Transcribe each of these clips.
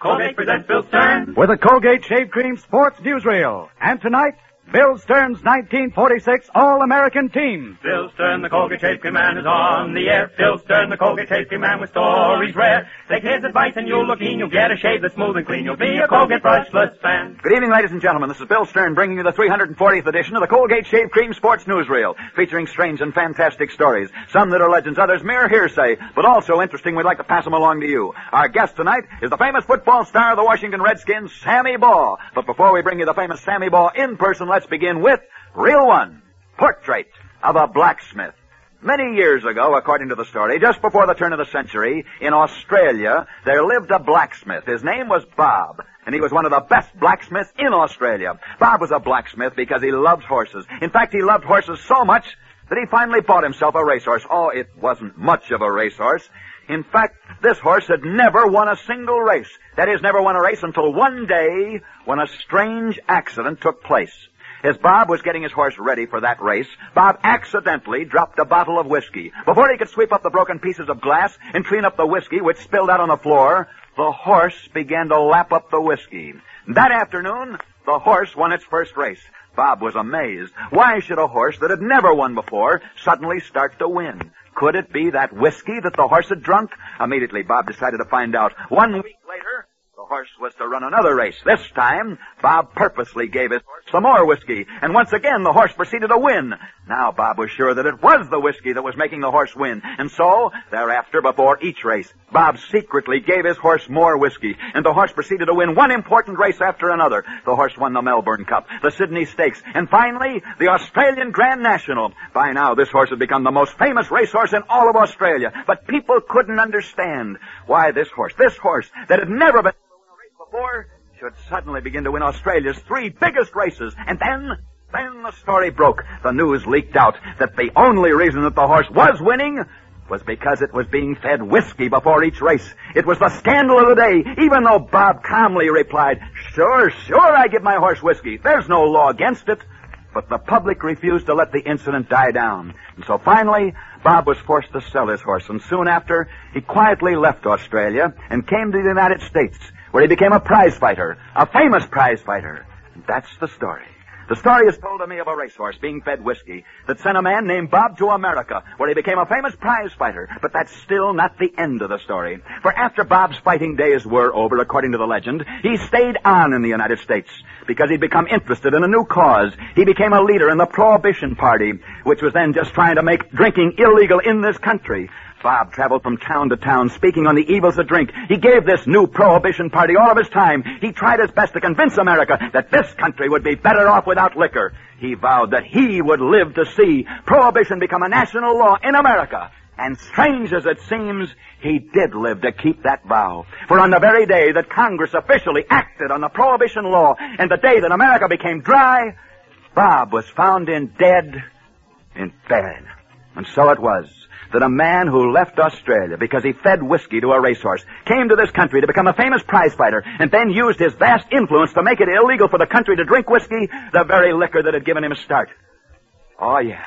Colgate presents Bill Stern. with a Colgate Shave Cream Sports Newsreel. And tonight, Bill Stern's 1946 All-American Team. Bill Stern, the Colgate Shave Cream Man, is on the air. Bill Stern, the Colgate Shave Cream Man with stories rare. Take his advice and you'll look keen. You'll get a shave that's smooth and clean. You'll be a Colgate brushless fan. Good evening, ladies and gentlemen. This is Bill Stern bringing you the 340th edition of the Colgate Shave Cream Sports Newsreel, featuring strange and fantastic stories. Some that are legends, others mere hearsay, but also interesting. We'd like to pass them along to you. Our guest tonight is the famous football star of the Washington Redskins, Sammy Baugh. But before we bring you the famous Sammy Baugh in person, let's begin with Reel One, Portrait of a Blacksmith. Many years ago, according to the story, just before the turn of the century, in Australia, there lived a blacksmith. His name was Bob, and he was one of the best blacksmiths in Australia. Bob was a blacksmith because he loved horses. In fact, he loved horses so much that he finally bought himself a racehorse. Oh, it wasn't much of a racehorse. In fact, this horse had never won a single race. That is, never won a race until one day when a strange accident took place. As Bob was getting his horse ready for that race, Bob accidentally dropped a bottle of whiskey. Before he could sweep up the broken pieces of glass and clean up the whiskey which spilled out on the floor, the horse began to lap up the whiskey. That afternoon, the horse won its first race. Bob was amazed. Why should a horse that had never won before suddenly start to win? Could it be that whiskey that the horse had drunk? Immediately, Bob decided to find out. One week was to run another race. This time, Bob purposely gave his horse some more whiskey, and once again the horse proceeded to win. Now Bob was sure that it was the whiskey that was making the horse win, and so, thereafter, before each race, Bob secretly gave his horse more whiskey, and the horse proceeded to win one important race after another. The horse won the Melbourne Cup, the Sydney Stakes, and finally, the Australian Grand National. By now, this horse had become the most famous racehorse in all of Australia, but people couldn't understand why this horse, this horse that had never been should suddenly begin to win Australia's three biggest races. And then, then the story broke. The news leaked out that the only reason that the horse was winning was because it was being fed whiskey before each race. It was the scandal of the day, even though Bob calmly replied, Sure, sure, I give my horse whiskey. There's no law against it. But the public refused to let the incident die down. And so finally, Bob was forced to sell his horse, and soon after, he quietly left Australia and came to the United States, where he became a prize fighter, a famous prize fighter. And that's the story. The story is told to me of a racehorse being fed whiskey that sent a man named Bob to America, where he became a famous prize fighter. But that's still not the end of the story. For after Bob's fighting days were over, according to the legend, he stayed on in the United States because he'd become interested in a new cause. He became a leader in the Prohibition Party, which was then just trying to make drinking illegal in this country. Bob traveled from town to town speaking on the evils of drink. He gave this new prohibition party all of his time. He tried his best to convince America that this country would be better off without liquor. He vowed that he would live to see prohibition become a national law in America. And strange as it seems, he did live to keep that vow. For on the very day that Congress officially acted on the prohibition law and the day that America became dry, Bob was found in dead in bed. And so it was that a man who left Australia because he fed whiskey to a racehorse came to this country to become a famous prize fighter and then used his vast influence to make it illegal for the country to drink whiskey, the very liquor that had given him a start. Oh, yeah.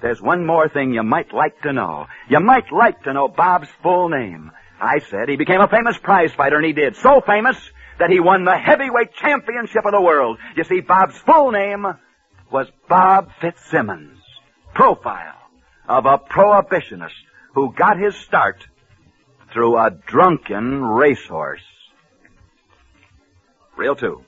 There's one more thing you might like to know. You might like to know Bob's full name. I said he became a famous prize fighter, and he did. So famous that he won the heavyweight championship of the world. You see, Bob's full name was Bob Fitzsimmons. Profile of a prohibitionist who got his start through a drunken racehorse. Reel two.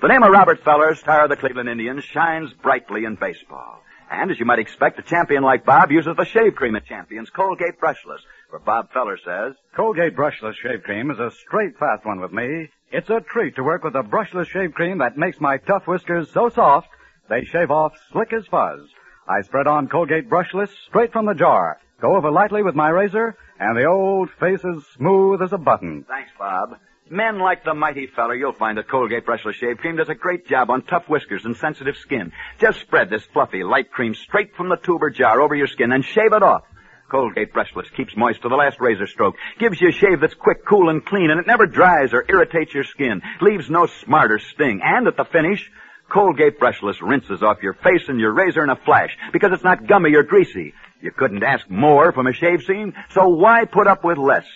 The name of Robert Feller, star of the Cleveland Indians, shines brightly in baseball. And as you might expect, a champion like Bob uses the shave cream of champions, Colgate Brushless. For Bob Feller says, Colgate Brushless Shave Cream is a straight, fast one with me. It's a treat to work with a brushless shave cream that makes my tough whiskers so soft, they shave off slick as fuzz. I spread on Colgate Brushless straight from the jar, go over lightly with my razor, and the old face is smooth as a button. Thanks, Bob. Men like the mighty Feller, you'll find that Colgate Brushless Shave Cream does a great job on tough whiskers and sensitive skin. Just spread this fluffy, light cream straight from the tuber jar over your skin and shave it off. Colgate Brushless keeps moist to the last razor stroke, gives you a shave that's quick, cool, and clean, and it never dries or irritates your skin, leaves no smart or sting, and at the finish, Colgate Brushless rinses off your face and your razor in a flash because it's not gummy or greasy. You couldn't ask more from a shave scene, so why put up with less?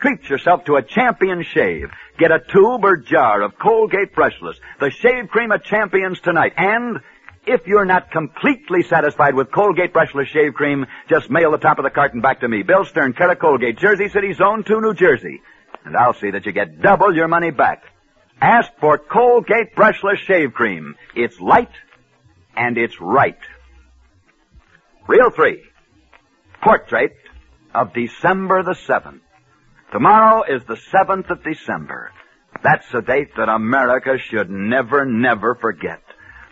Treat yourself to a champion shave. Get a tube or jar of Colgate Brushless, the shave cream of champions tonight. And if you're not completely satisfied with Colgate Brushless Shave Cream, just mail the top of the carton back to me. Bill Stern, Cara Colgate, Jersey City, Zone 2, New Jersey. And I'll see that you get double your money back. Ask for Colgate Brushless Shave Cream. It's light and it's right. Reel three. Portrait of December the 7th. Tomorrow is the 7th of December. That's a date that America should never, never forget.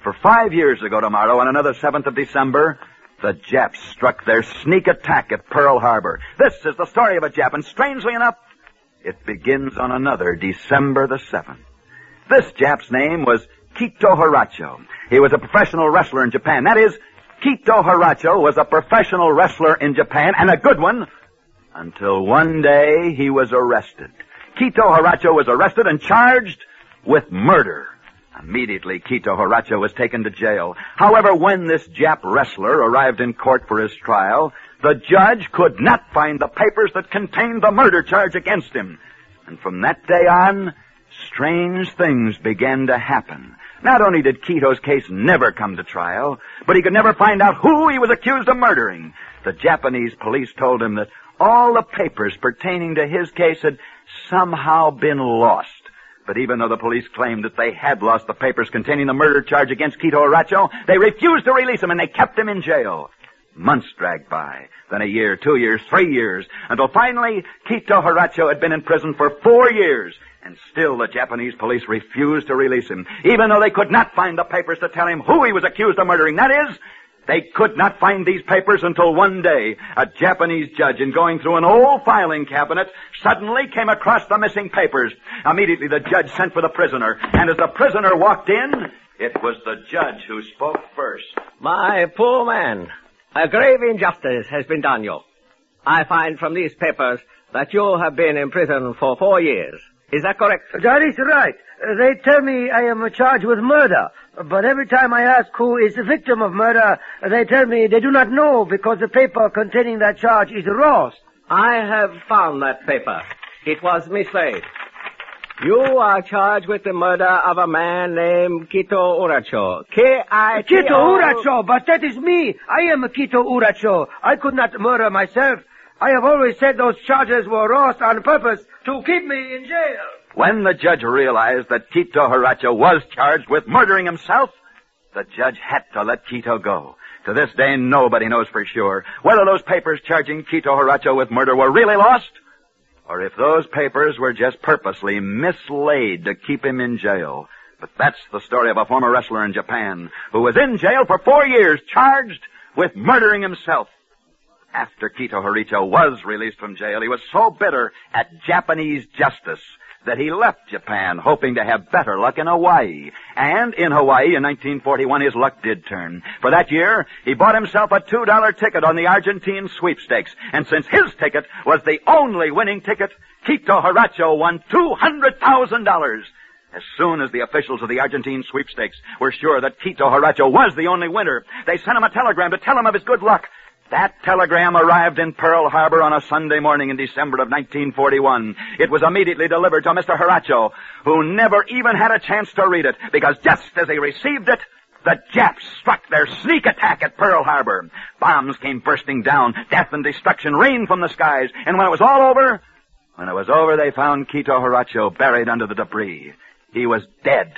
For five years ago tomorrow, on another 7th of December, the Japs struck their sneak attack at Pearl Harbor. This is the story of a Jap, and strangely enough, it begins on another December the 7th. This Jap's name was Kito Hiracho. He was a professional wrestler in Japan. That is, Kito Hiracho was a professional wrestler in Japan, and a good one, until one day he was arrested. Kito Hiracho was arrested and charged with murder. Immediately, Kito Hiracho was taken to jail. However, when this Jap wrestler arrived in court for his trial, the judge could not find the papers that contained the murder charge against him. And from that day on, strange things began to happen. Not only did Kito's case never come to trial, but he could never find out who he was accused of murdering. The Japanese police told him that all the papers pertaining to his case had somehow been lost. But even though the police claimed that they had lost the papers containing the murder charge against Kito Hiracho, they refused to release him and they kept him in jail. Months dragged by, then a year, two years, three years, until finally Kito Hiracho had been in prison for four years. And still the Japanese police refused to release him, even though they could not find the papers to tell him who he was accused of murdering. That is, they could not find these papers until one day, a Japanese judge, in going through an old filing cabinet, suddenly came across the missing papers. Immediately the judge sent for the prisoner, and as the prisoner walked in, it was the judge who spoke first. My poor man, a grave injustice has been done you. I find from these papers that you have been in prison for four years. Is that correct? That is right. They tell me I am charged with murder, but every time I ask who is the victim of murder, they tell me they do not know because the paper containing that charge is lost. I have found that paper. It was mislaid. You are charged with the murder of a man named Kito Uracho. K-I... Kito Uracho, but that is me. I am Kito Uracho. I could not murder myself. I have always said those charges were lost on purpose to keep me in jail. When the judge realized that Kito Hiracho was charged with murdering himself, the judge had to let Kito go. To this day, nobody knows for sure whether those papers charging Kito Hiracho with murder were really lost, or if those papers were just purposely mislaid to keep him in jail. But that's the story of a former wrestler in Japan who was in jail for four years charged with murdering himself. After Kito Hiracho was released from jail, he was so bitter at Japanese justice that he left Japan hoping to have better luck in Hawaii. And in Hawaii in 1941 his luck did turn. For that year, he bought himself a $2 ticket on the Argentine sweepstakes. And since his ticket was the only winning ticket, Kito Hiracho won $200,000. As soon as the officials of the Argentine sweepstakes were sure that Quito Horacio was the only winner, they sent him a telegram to tell him of his good luck. That telegram arrived in Pearl Harbor on a Sunday morning in December of 1941. It was immediately delivered to Mr. Horacio, who never even had a chance to read it, because just as he received it, the Japs struck their sneak attack at Pearl Harbor. Bombs came bursting down, death and destruction rained from the skies, and when it was all over, when it was over, they found Quito Horacio buried under the debris. He was dead,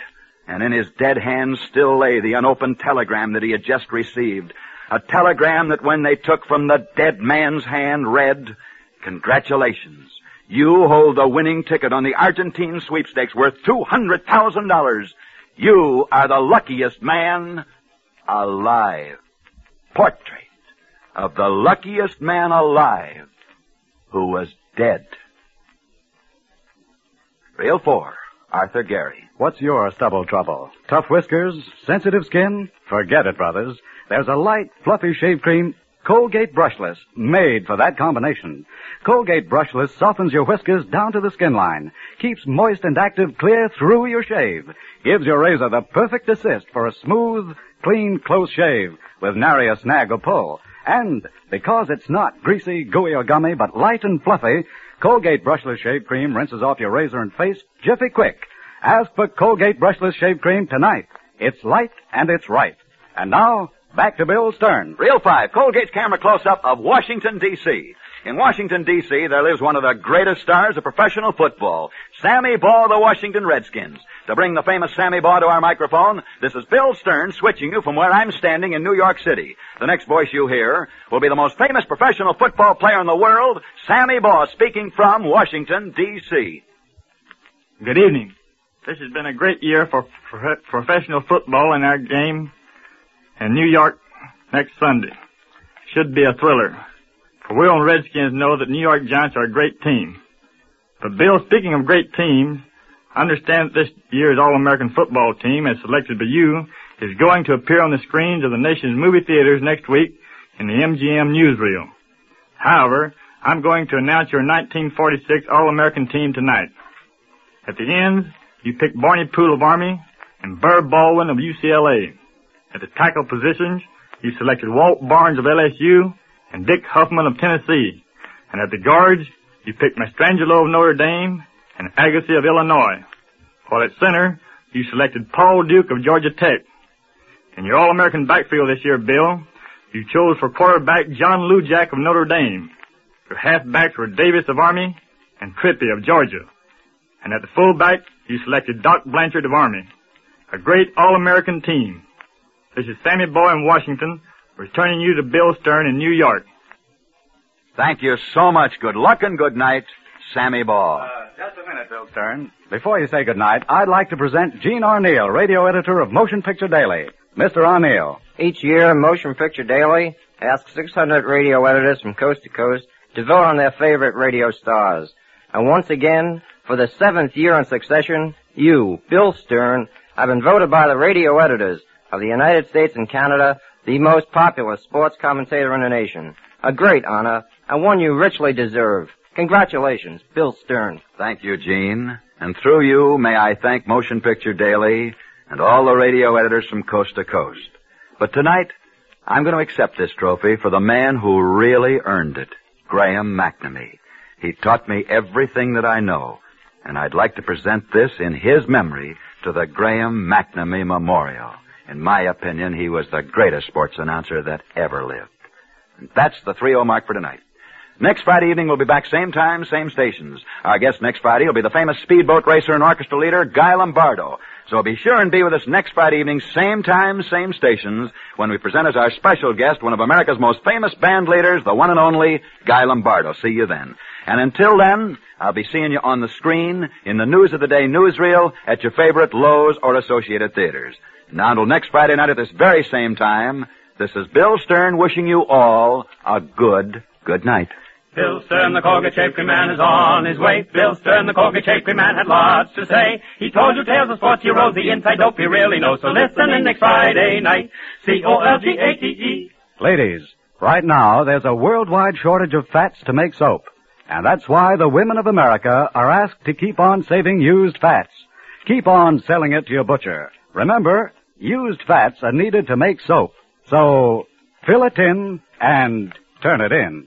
and in his dead hands still lay the unopened telegram that he had just received. A telegram that when they took from the dead man's hand read, Congratulations. You hold the winning ticket on the Argentine sweepstakes worth $200,000. You are the luckiest man alive. Portrait of the luckiest man alive who was dead. Reel 4. Arthur Gary. What's your stubble trouble? Tough whiskers? Sensitive skin? Forget it, brothers. There's a light, fluffy shave cream, Colgate Brushless, made for that combination. Colgate Brushless softens your whiskers down to the skin line, keeps moist and active clear through your shave, gives your razor the perfect assist for a smooth, clean, close shave with nary a snag or pull. And because it's not greasy, gooey, or gummy, but light and fluffy, Colgate Brushless Shave Cream rinses off your razor and face jiffy quick. Ask for Colgate Brushless Shave Cream tonight. It's light and it's right. And now, back to Bill Stern. Reel 5. Colgate's camera close-up of Washington, D.C. In Washington, D.C., there lives one of the greatest stars of professional football, Sammy Baugh of the Washington Redskins. To bring the famous Sammy Baugh to our microphone, this is Bill Stern switching you from where I'm standing in New York City. The next voice you hear will be the most famous professional football player in the world, Sammy Baugh, speaking from Washington, D.C. Good evening. This has been a great year for prof- professional football in our game in New York next Sunday. Should be a thriller. For we on Redskins know that New York Giants are a great team. But Bill, speaking of great teams, I understand that this year's All-American football team, as selected by you, is going to appear on the screens of the nation's movie theaters next week in the MGM newsreel. However, I'm going to announce your 1946 All-American team tonight. At the ends, you picked Barney Poole of Army and Burr Baldwin of UCLA. At the tackle positions, you selected Walt Barnes of LSU and Dick Huffman of Tennessee. And at the guards, you picked Mastrangelo of Notre Dame and Agase of Illinois. While at center, you selected Paul Duke of Georgia Tech. In your All-American backfield this year, Bill, you chose for quarterback John Lujack of Notre Dame. Your halfbacks were Davis of Army and Trippi of Georgia. And at the fullback, you selected Doc Blanchard of Army. A great All-American team. This is Sammy Baugh in Washington, returning you to Bill Stern in New York. Thank you so much. Good luck and good night, Sammy Baugh. just a minute, Bill Stern. Before you say good night, I'd like to present Gene Arneel, radio editor of Motion Picture Daily. Mr. Arneel. Each year, Motion Picture Daily asks 600 radio editors from coast to coast to vote on their favorite radio stars. And once again, for the seventh year in succession, you, Bill Stern, have been voted by the radio editors of the United States and Canada the most popular sports commentator in the nation. A great honor, and one you richly deserve. Congratulations, Bill Stern. Thank you, Gene. And through you, may I thank Motion Picture Daily and all the radio editors from coast to coast. But tonight, I'm going to accept this trophy for the man who really earned it, Graham McNamee. He taught me everything that I know, and I'd like to present this in his memory to the Graham McNamee Memorial. In my opinion, he was the greatest sports announcer that ever lived. And that's the 3-0 mark for tonight. Next Friday evening, we'll be back same time, same stations. Our guest next Friday will be the famous speedboat racer and orchestra leader, Guy Lombardo. So be sure and be with us next Friday evening, same time, same stations, when we present as our special guest one of America's most famous band leaders, the one and only Guy Lombardo. See you then. And until then, I'll be seeing you on the screen, in the News of the Day newsreel, at your favorite Loew's or Associated Theaters. Now until next Friday night at this very same time, this is Bill Stern wishing you all a good, good night. Bill Stern, the Shave Cream Man, is on his way. Bill Stern, the Shave Cream Man, had lots to say. He told you tales of sports heroes, the inside dope you really know. So listen in next Friday night. C-O-L-G-A-T-E. Ladies, right now there's a worldwide shortage of fats to make soap. And that's why the women of America are asked to keep on saving used fats. keep on selling it to your butcher. Remember, used fats are needed to make soap. So, fill it in and turn it in.